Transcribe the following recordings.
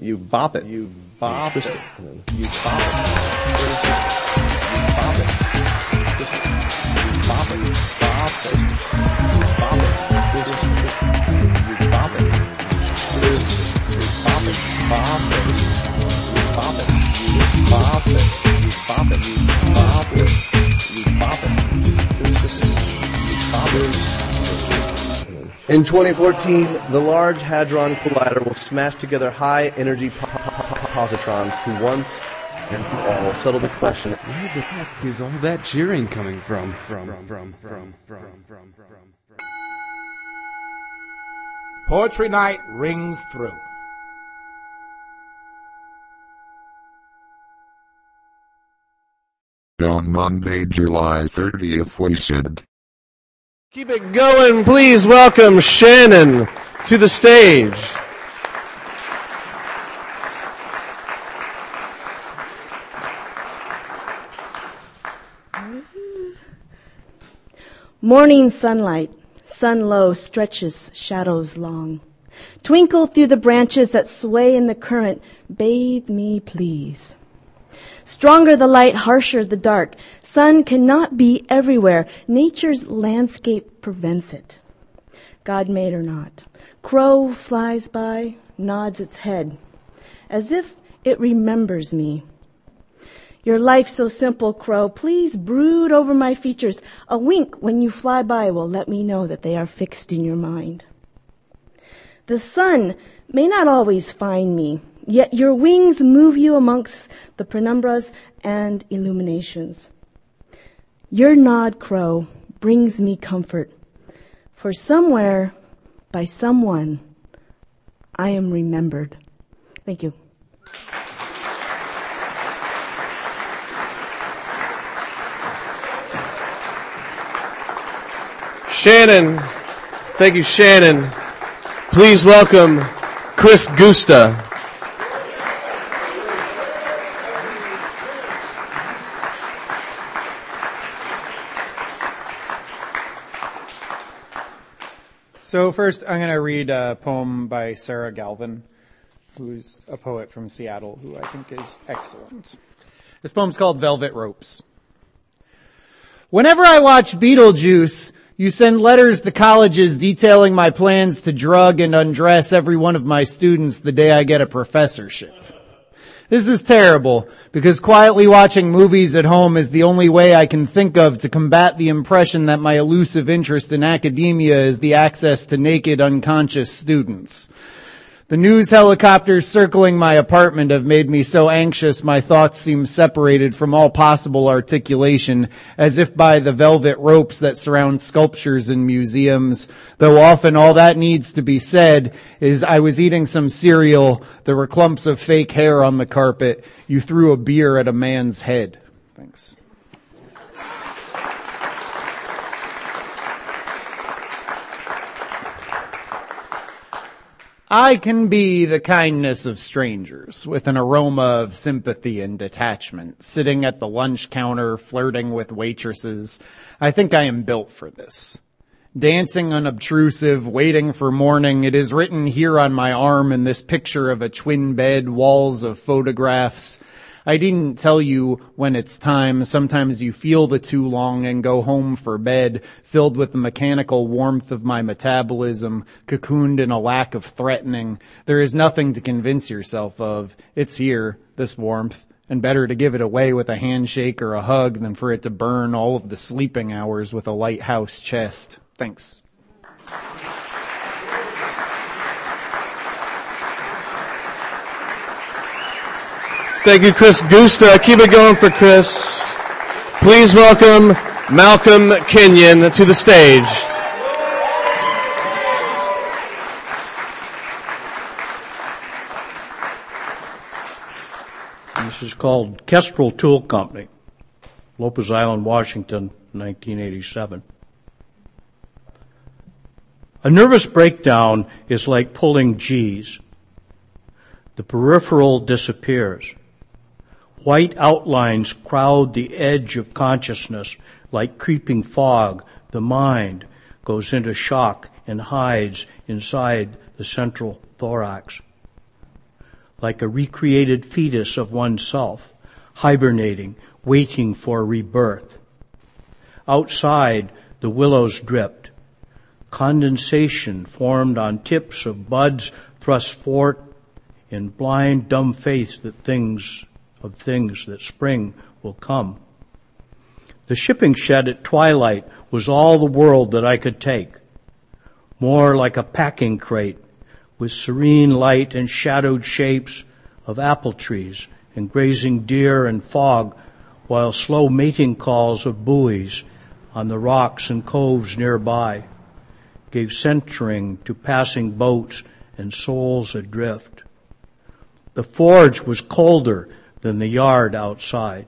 You bop it. You bop it. You bop it. In 2014, the Large Hadron Collider will smash together high energy po- po- po- positrons to once and for all settle the question. Where the heck is all that cheering coming from? From, from, from, from, from, from, from. Poetry night rings through. On Monday, July 30th, we said, Keep it going. Please welcome Shannon to the stage. Morning sunlight, sun low stretches shadows long. Twinkle through the branches that sway in the current, bathe me please. Stronger the light, harsher the dark. Sun cannot be everywhere. Nature's landscape prevents it. God made or not. Crow flies by, nods its head, as if it remembers me. Your life so simple, Crow. Please brood over my features. A wink when you fly by will let me know that they are fixed in your mind. The sun may not always find me, yet your wings move you amongst the penumbras and illuminations. Your nod, Crow, brings me comfort, for somewhere, by someone, I am remembered. Thank you. Shannon. Thank you, Shannon. Please welcome Chris Gusta. So first, I'm going to read a poem by Sarah Galvin, who's a poet from Seattle, who I think is excellent. This poem's called Velvet Ropes. Whenever I watch Beetlejuice, you send letters to colleges detailing my plans to drug and undress every one of my students the day I get a professorship. This is terrible because quietly watching movies at home is the only way I can think of to combat the impression that my elusive interest in academia is the access to naked unconscious students. The news helicopters circling my apartment have made me so anxious my thoughts seem separated from all possible articulation, as if by the velvet ropes that surround sculptures in museums, though often all that needs to be said is I was eating some cereal, there were clumps of fake hair on the carpet, you threw a beer at a man's head. Thanks. I can be the kindness of strangers with an aroma of sympathy and detachment, sitting at the lunch counter, flirting with waitresses. I think I am built for this. Dancing unobtrusive, waiting for morning, it is written here on my arm in this picture of a twin bed, walls of photographs. I didn't tell you when it's time. Sometimes you feel the too long and go home for bed, filled with the mechanical warmth of my metabolism, cocooned in a lack of threatening. There is nothing to convince yourself of. It's here, this warmth, and better to give it away with a handshake or a hug than for it to burn all of the sleeping hours with a lighthouse chest. Thanks. Thank you, Chris Gusta. Keep it going for Chris. Please welcome Malcolm Kenyon to the stage. This is called Kestrel Tool Company, Lopez Island, Washington, 1987. A nervous breakdown is like pulling G's. The peripheral disappears. White outlines crowd the edge of consciousness like creeping fog. The mind goes into shock and hides inside the central thorax. like a recreated fetus of oneself, hibernating, waiting for rebirth. Outside, the willows dripped. Condensation formed on tips of buds thrust forth in blind, dumb faith that things of things that spring will come. The shipping shed at twilight was all the world that I could take. More like a packing crate with serene light and shadowed shapes of apple trees and grazing deer and fog, while slow mating calls of buoys on the rocks and coves nearby gave centering to passing boats and souls adrift. The forge was colder than the yard outside.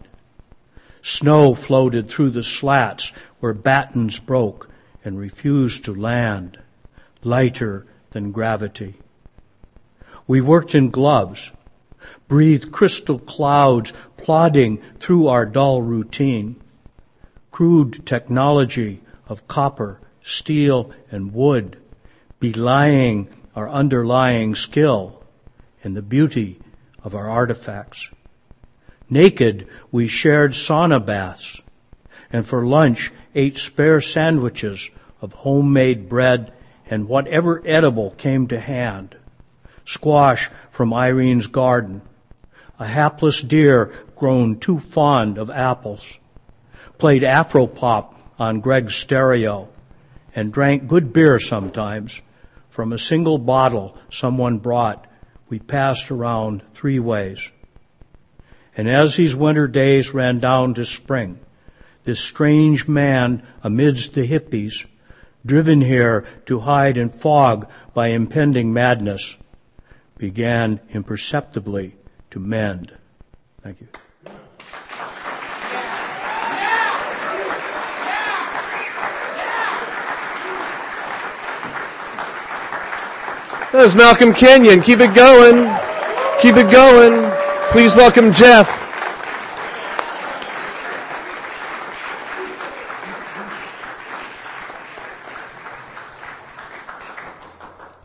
Snow floated through the slats where battens broke and refused to land, lighter than gravity. We worked in gloves, breathed crystal clouds plodding through our dull routine. Crude technology of copper, steel, and wood, belying our underlying skill and the beauty of our artifacts. Naked, we shared sauna baths, and for lunch ate spare sandwiches of homemade bread and whatever edible came to hand. Squash from Irene's garden, a hapless deer grown too fond of apples, played Afropop on Greg's stereo, and drank good beer sometimes from a single bottle someone brought we passed around three ways. And as these winter days ran down to spring, this strange man amidst the hippies, driven here to hide in fog by impending madness, began imperceptibly to mend. Thank you. That was Malcolm Kenyon. Keep it going. Keep it going. Please welcome Jeff.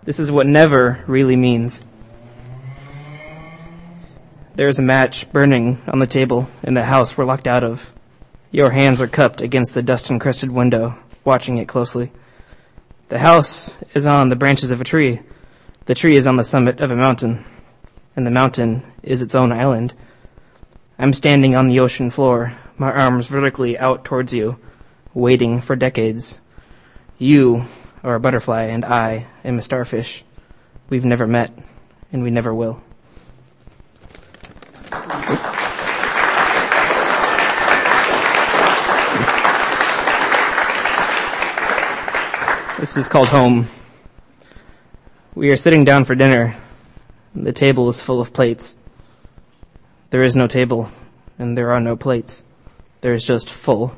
This is what never really means. There is a match burning on the table in the house we're locked out of. Your hands are cupped against the dust encrusted window, watching it closely. The house is on the branches of a tree. The tree is on the summit of a mountain, and the mountain is its own island. I'm standing on the ocean floor, my arms vertically out towards you, waiting for decades. You are a butterfly, and I am a starfish. We've never met, and we never will. This is called home. We are sitting down for dinner. The table is full of plates. There is no table, and there are no plates. There is just full.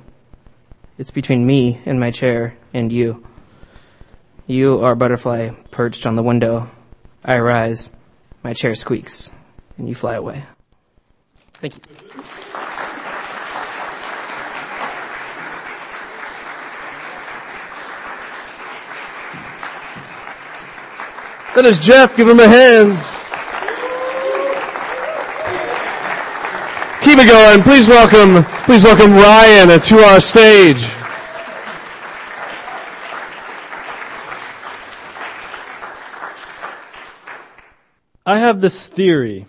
It's between me and my chair and you. You are a butterfly perched on the window. I rise, my chair squeaks, and you fly away. Thank you. That is Jeff. Give him a hand. Keep it going. Please welcome, please welcome Ryan to our stage. I have this theory.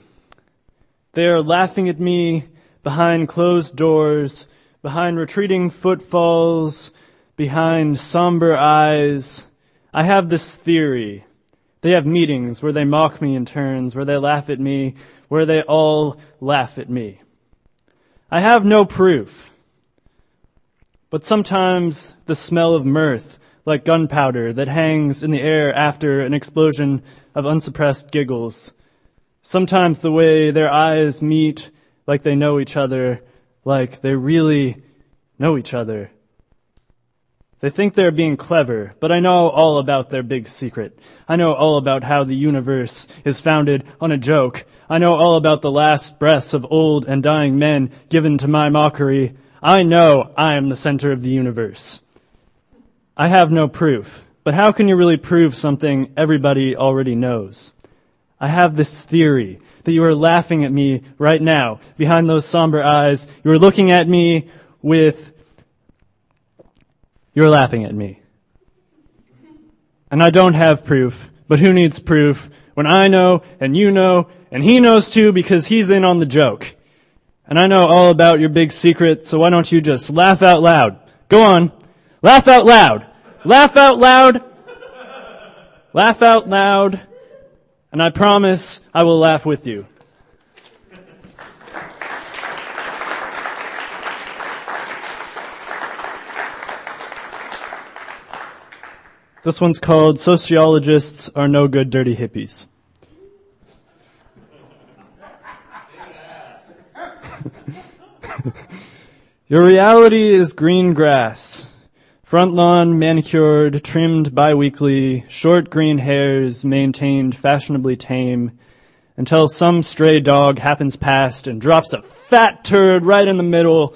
They are laughing at me behind closed doors, behind retreating footfalls, behind somber eyes. I have this theory. They have meetings where they mock me in turns, where they laugh at me, where they all laugh at me. I have no proof. But sometimes the smell of mirth, like gunpowder that hangs in the air after an explosion of unsuppressed giggles. Sometimes the way their eyes meet like they know each other, like they really know each other. They think they're being clever, but I know all about their big secret. I know all about how the universe is founded on a joke. I know all about the last breaths of old and dying men given to my mockery. I know I am the center of the universe. I have no proof, but how can you really prove something everybody already knows? I have this theory that you are laughing at me right now behind those somber eyes. You are looking at me with, you're laughing at me. And I don't have proof, but who needs proof when I know and you know and he knows too because he's in on the joke. And I know all about your big secret, so why don't you just laugh out loud? Go on. Laugh out loud. Laugh out loud. Laugh out loud. And I promise I will laugh with you. This one's called Sociologists Are No Good Dirty Hippies. Your reality is green grass. Front lawn manicured, trimmed bi-weekly, short green hairs maintained fashionably tame, until some stray dog happens past and drops a fat turd right in the middle,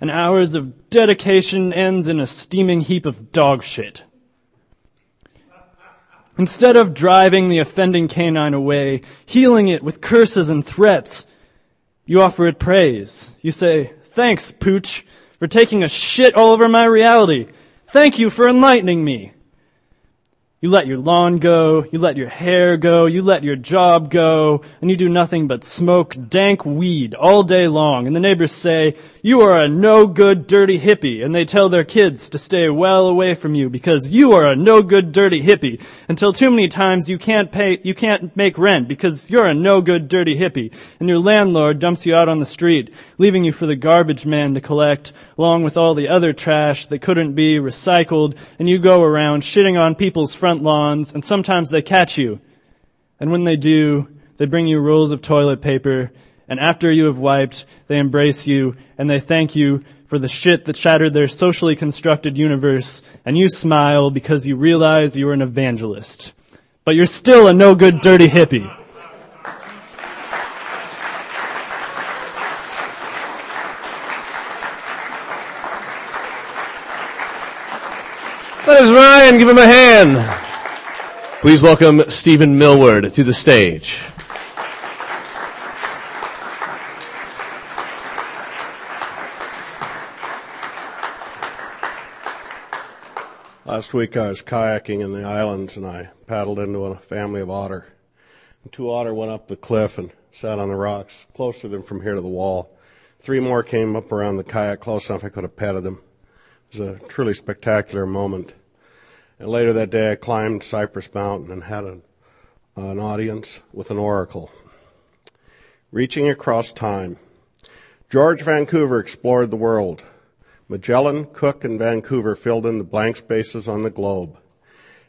and hours of dedication ends in a steaming heap of dog shit. Instead of driving the offending canine away, healing it with curses and threats, you offer it praise. You say, thanks, pooch, for taking a shit all over my reality. Thank you for enlightening me. You let your lawn go, you let your hair go, you let your job go, and you do nothing but smoke dank weed all day long. And the neighbors say, you are a no good dirty hippie. And they tell their kids to stay well away from you because you are a no good dirty hippie. Until too many times you can't pay, you can't make rent because you're a no good dirty hippie. And your landlord dumps you out on the street, leaving you for the garbage man to collect, along with all the other trash that couldn't be recycled. And you go around shitting on people's front lawns, and sometimes they catch you. And when they do, they bring you rolls of toilet paper, and after you have wiped, they embrace you, and they thank you for the shit that shattered their socially constructed universe, and you smile because you realize you are an evangelist. But you're still a no good dirty hippie. That is Ryan. Give him a hand. Please welcome Stephen Millward to the stage. Last week I was kayaking in the islands and I paddled into a family of otter. And two otter went up the cliff and sat on the rocks closer than from here to the wall. Three more came up around the kayak close enough I could have petted them. It was a truly spectacular moment. And later that day I climbed Cypress Mountain and had an, an audience with an oracle. Reaching across time. George Vancouver explored the world. Magellan, Cook, and Vancouver filled in the blank spaces on the globe.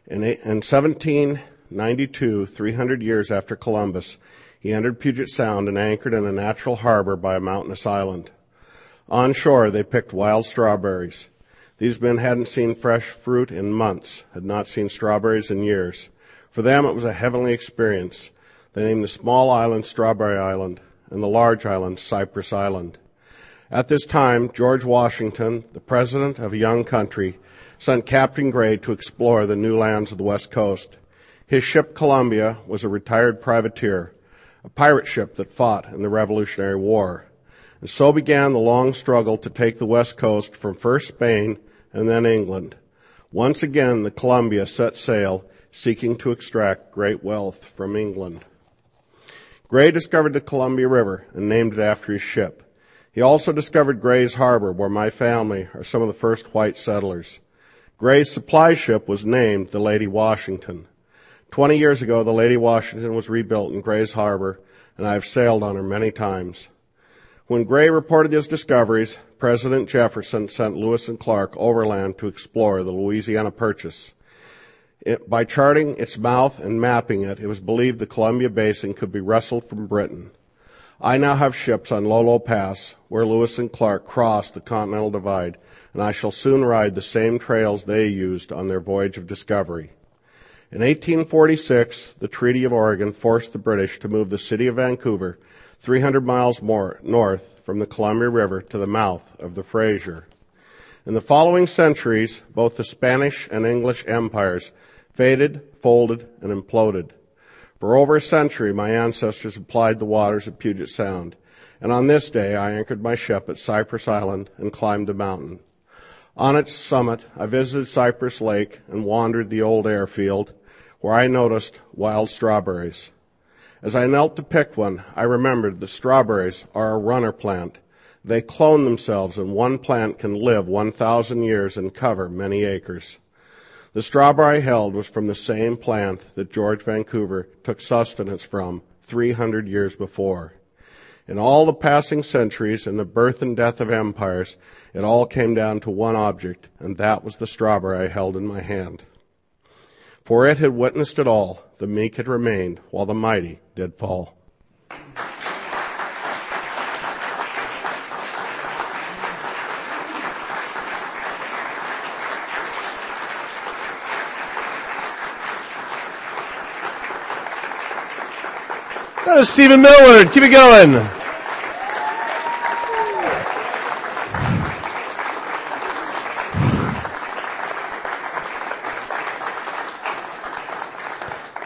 In, in 1792, 300 years after Columbus, he entered Puget Sound and anchored in a natural harbor by a mountainous island. On shore, they picked wild strawberries. These men hadn't seen fresh fruit in months, had not seen strawberries in years. For them, it was a heavenly experience. They named the small island Strawberry Island and the large island Cypress Island. At this time, George Washington, the president of a young country, sent Captain Gray to explore the new lands of the West Coast. His ship Columbia was a retired privateer, a pirate ship that fought in the Revolutionary War. And so began the long struggle to take the West Coast from first Spain and then England. Once again, the Columbia set sail, seeking to extract great wealth from England. Gray discovered the Columbia River and named it after his ship. He also discovered Gray's Harbor, where my family are some of the first white settlers. Gray's supply ship was named the Lady Washington. Twenty years ago, the Lady Washington was rebuilt in Gray's Harbor, and I have sailed on her many times. When Gray reported his discoveries, President Jefferson sent Lewis and Clark overland to explore the Louisiana Purchase. It, by charting its mouth and mapping it, it was believed the Columbia Basin could be wrested from Britain. I now have ships on Lolo Pass, where Lewis and Clark crossed the Continental Divide, and I shall soon ride the same trails they used on their voyage of discovery. In 1846, the Treaty of Oregon forced the British to move the city of Vancouver 300 miles more north from the Columbia River to the mouth of the Fraser. In the following centuries, both the Spanish and English empires faded, folded, and imploded. For over a century, my ancestors applied the waters of Puget Sound, and on this day I anchored my ship at Cypress Island and climbed the mountain. On its summit, I visited Cypress Lake and wandered the old airfield, where I noticed wild strawberries. As I knelt to pick one, I remembered that strawberries are a runner plant. They clone themselves, and one plant can live 1,000 years and cover many acres. The strawberry I held was from the same plant that George Vancouver took sustenance from 300 years before. In all the passing centuries and the birth and death of empires, it all came down to one object, and that was the strawberry I held in my hand. For it had witnessed it all, the meek had remained, while the mighty did fall. That is Stephen Millward. Keep it going.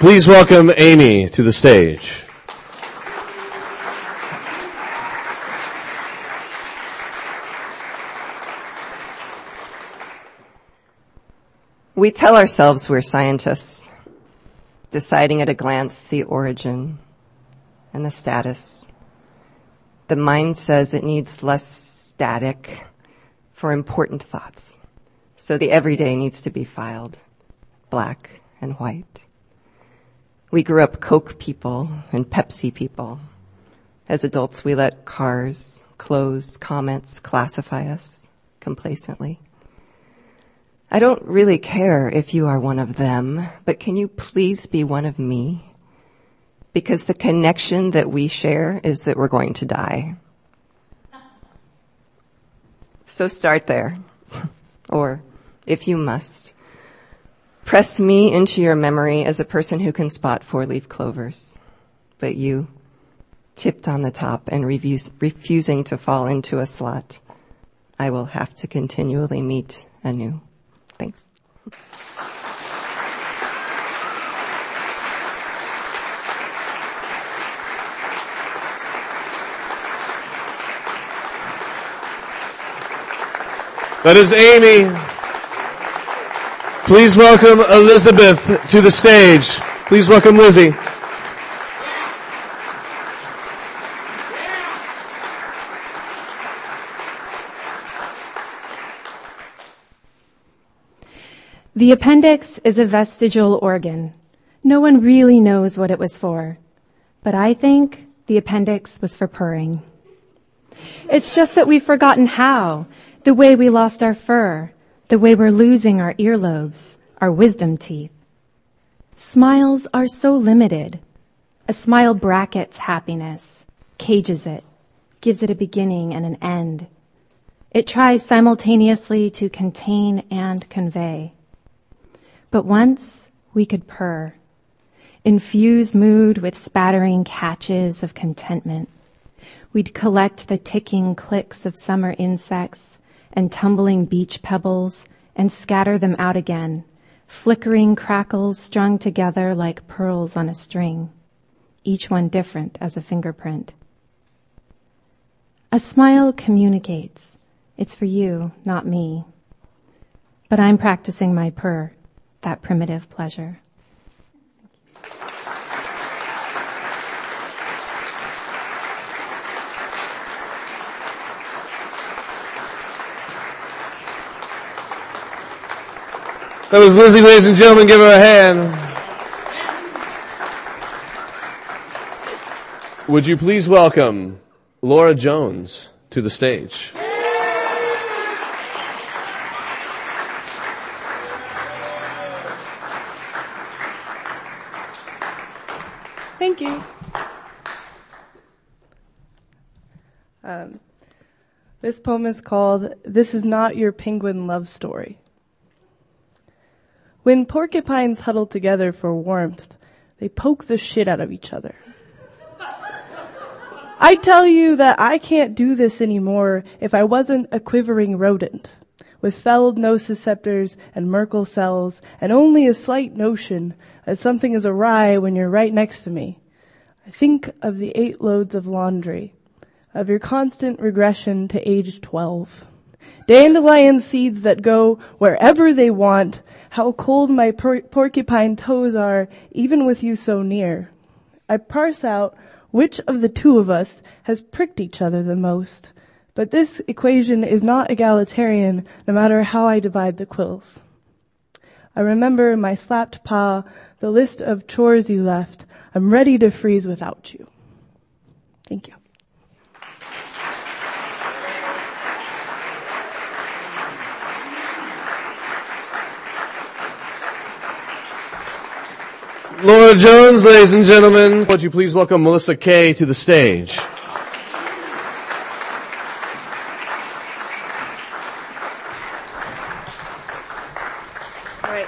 Please welcome Amy to the stage. We tell ourselves we're scientists, deciding at a glance the origin and the status. The mind says it needs less static for important thoughts. So the everyday needs to be filed, black and white. We grew up Coke people and Pepsi people. As adults, we let cars, clothes, comments classify us complacently. I don't really care if you are one of them, but can you please be one of me? Because the connection that we share is that we're going to die. So start there. or, if you must, press me into your memory as a person who can spot four leaf clovers. But you, tipped on the top and refuse, refusing to fall into a slot, I will have to continually meet anew. Thanks. That is Amy. Please welcome Elizabeth to the stage. Please welcome Lizzie. The appendix is a vestigial organ. No one really knows what it was for, but I think the appendix was for purring. It's just that we've forgotten how, the way we lost our fur, the way we're losing our earlobes, our wisdom teeth. Smiles are so limited. A smile brackets happiness, cages it, gives it a beginning and an end. It tries simultaneously to contain and convey. But once we could purr, infuse mood with spattering catches of contentment. We'd collect the ticking clicks of summer insects and tumbling beach pebbles and scatter them out again, flickering crackles strung together like pearls on a string, each one different as a fingerprint. A smile communicates. It's for you, not me. But I'm practicing my purr that primitive pleasure. That was Lizzie, ladies and gentlemen. Give her a hand. Would you please welcome Laura Jones to the stage? Thank you. Um, this poem is called This Is Not Your Penguin Love Story. When porcupines huddle together for warmth, they poke the shit out of each other. I tell you that I can't do this anymore if I wasn't a quivering rodent. with felled nociceptors and Merkel cells, and only a slight notion that something is awry when you're right next to me. I think of the eight loads of laundry, of your constant regression to age 12. Dandelion seeds that go wherever they want, how cold my por- porcupine toes are, even with you so near. I parse out which of the two of us has pricked each other the most. But this equation is not egalitarian no matter how I divide the quills. I remember my slapped paw, the list of chores you left. I'm ready to freeze without you. Thank you. Laura Jones, ladies and gentlemen, would you please welcome Melissa Kay to the stage? All right.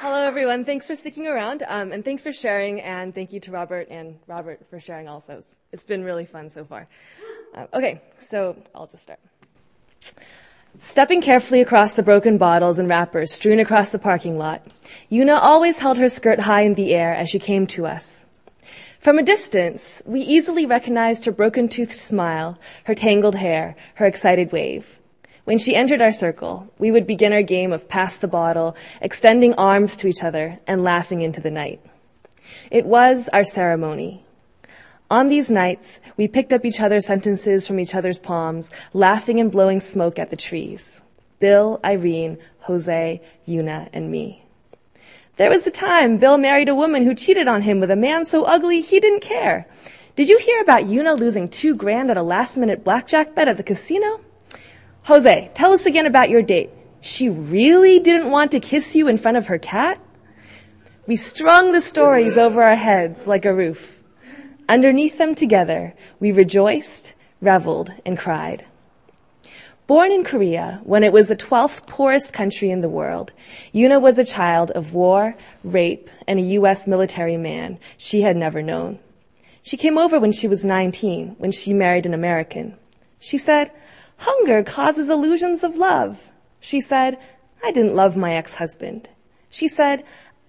Hello, everyone. Thanks for sticking around, um, and thanks for sharing, and thank you to Robert and Robert for sharing also. It's- It's been really fun so far. Uh, okay, so I'll just start. Stepping carefully across the broken bottles and wrappers strewn across the parking lot, Yuna always held her skirt high in the air as she came to us. From a distance, we easily recognized her broken toothed smile, her tangled hair, her excited wave. When she entered our circle, we would begin our game of pass the bottle, extending arms to each other and laughing into the night. It was our ceremony. On these nights, we picked up each other's sentences from each other's palms, laughing and blowing smoke at the trees. Bill, Irene, Jose, Yuna, and me. There was the time Bill married a woman who cheated on him with a man so ugly he didn't care. Did you hear about Yuna losing two grand at a last minute blackjack bet at the casino? Jose, tell us again about your date. She really didn't want to kiss you in front of her cat? We strung the stories over our heads like a roof. Underneath them together, we rejoiced, reveled, and cried. Born in Korea, when it was the 12th poorest country in the world, Yuna was a child of war, rape, and a U.S. military man she had never known. She came over when she was 19, when she married an American. She said, Hunger causes illusions of love. She said, I didn't love my ex-husband. She said,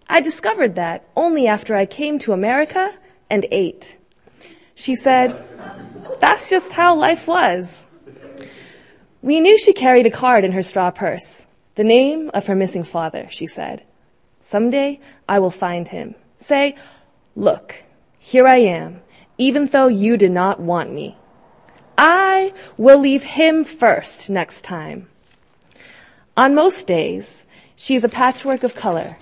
I discovered that only after I came to America and ate. She said, that's just how life was. We knew she carried a card in her straw purse. The name of her missing father, she said. Someday I will find him. Say, look, here I am, even though you did not want me. I will leave him first next time. On most days, she is a patchwork of color.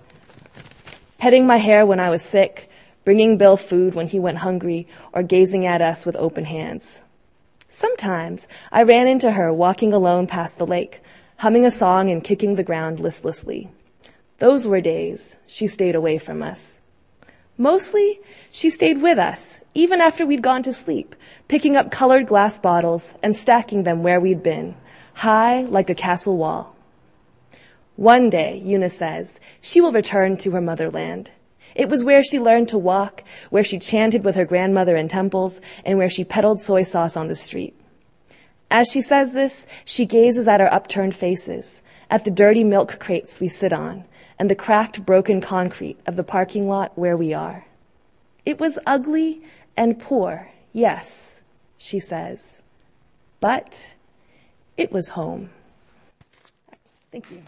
Petting my hair when I was sick, bringing Bill food when he went hungry, or gazing at us with open hands. Sometimes I ran into her walking alone past the lake, humming a song and kicking the ground listlessly. Those were days she stayed away from us. Mostly, she stayed with us, even after we'd gone to sleep, picking up colored glass bottles and stacking them where we'd been, high like a castle wall. One day, Yuna says, she will return to her motherland. It was where she learned to walk, where she chanted with her grandmother in temples, and where she peddled soy sauce on the street. As she says this, she gazes at our upturned faces, at the dirty milk crates we sit on, and the cracked, broken concrete of the parking lot where we are. It was ugly and poor, yes, she says, but it was home. Thank you.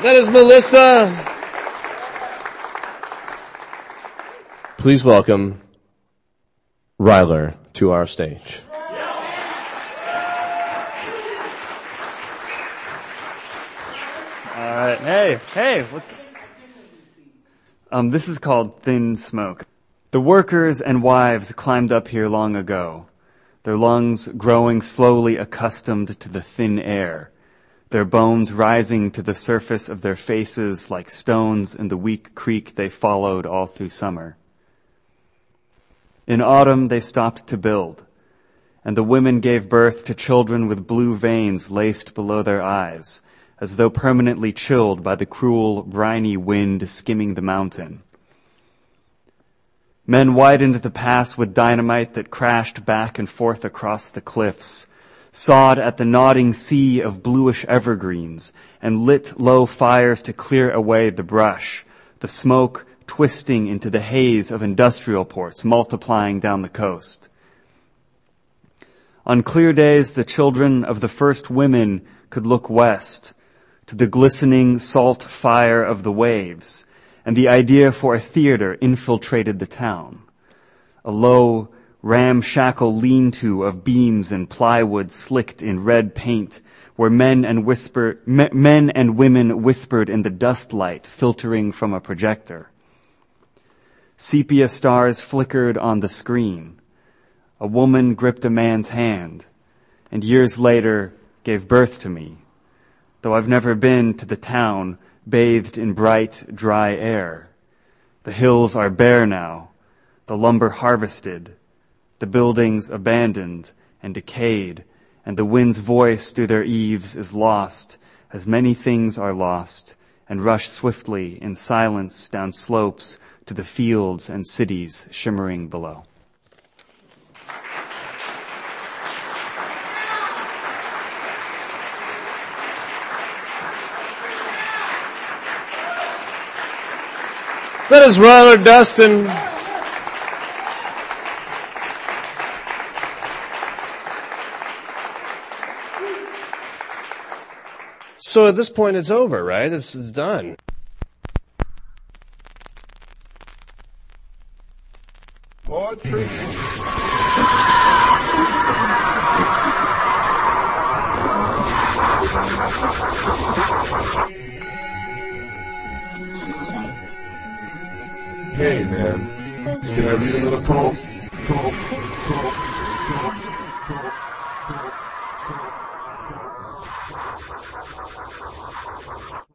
That is Melissa. Please welcome Ryler to our stage. All right. Hey, hey, what's. Um, this is called Thin Smoke. The workers and wives climbed up here long ago, their lungs growing slowly accustomed to the thin air, their bones rising to the surface of their faces like stones in the weak creek they followed all through summer. In autumn, they stopped to build, and the women gave birth to children with blue veins laced below their eyes, as though permanently chilled by the cruel, briny wind skimming the mountain. Men widened the pass with dynamite that crashed back and forth across the cliffs, sawed at the nodding sea of bluish evergreens, and lit low fires to clear away the brush, the smoke twisting into the haze of industrial ports multiplying down the coast. On clear days, the children of the first women could look west to the glistening salt fire of the waves, and the idea for a theater infiltrated the town. A low, ramshackle lean-to of beams and plywood slicked in red paint, where men and whisper, men and women whispered in the dust light filtering from a projector. Sepia stars flickered on the screen. A woman gripped a man's hand, and years later gave birth to me though I've never been to the town bathed in bright, dry air. The hills are bare now, the lumber harvested, the buildings abandoned and decayed, and the wind's voice through their eaves is lost, as many things are lost, and rush swiftly in silence down slopes to the fields and cities shimmering below. That is Ronald Dustin. So at this point, it's over, right? It's, it's done.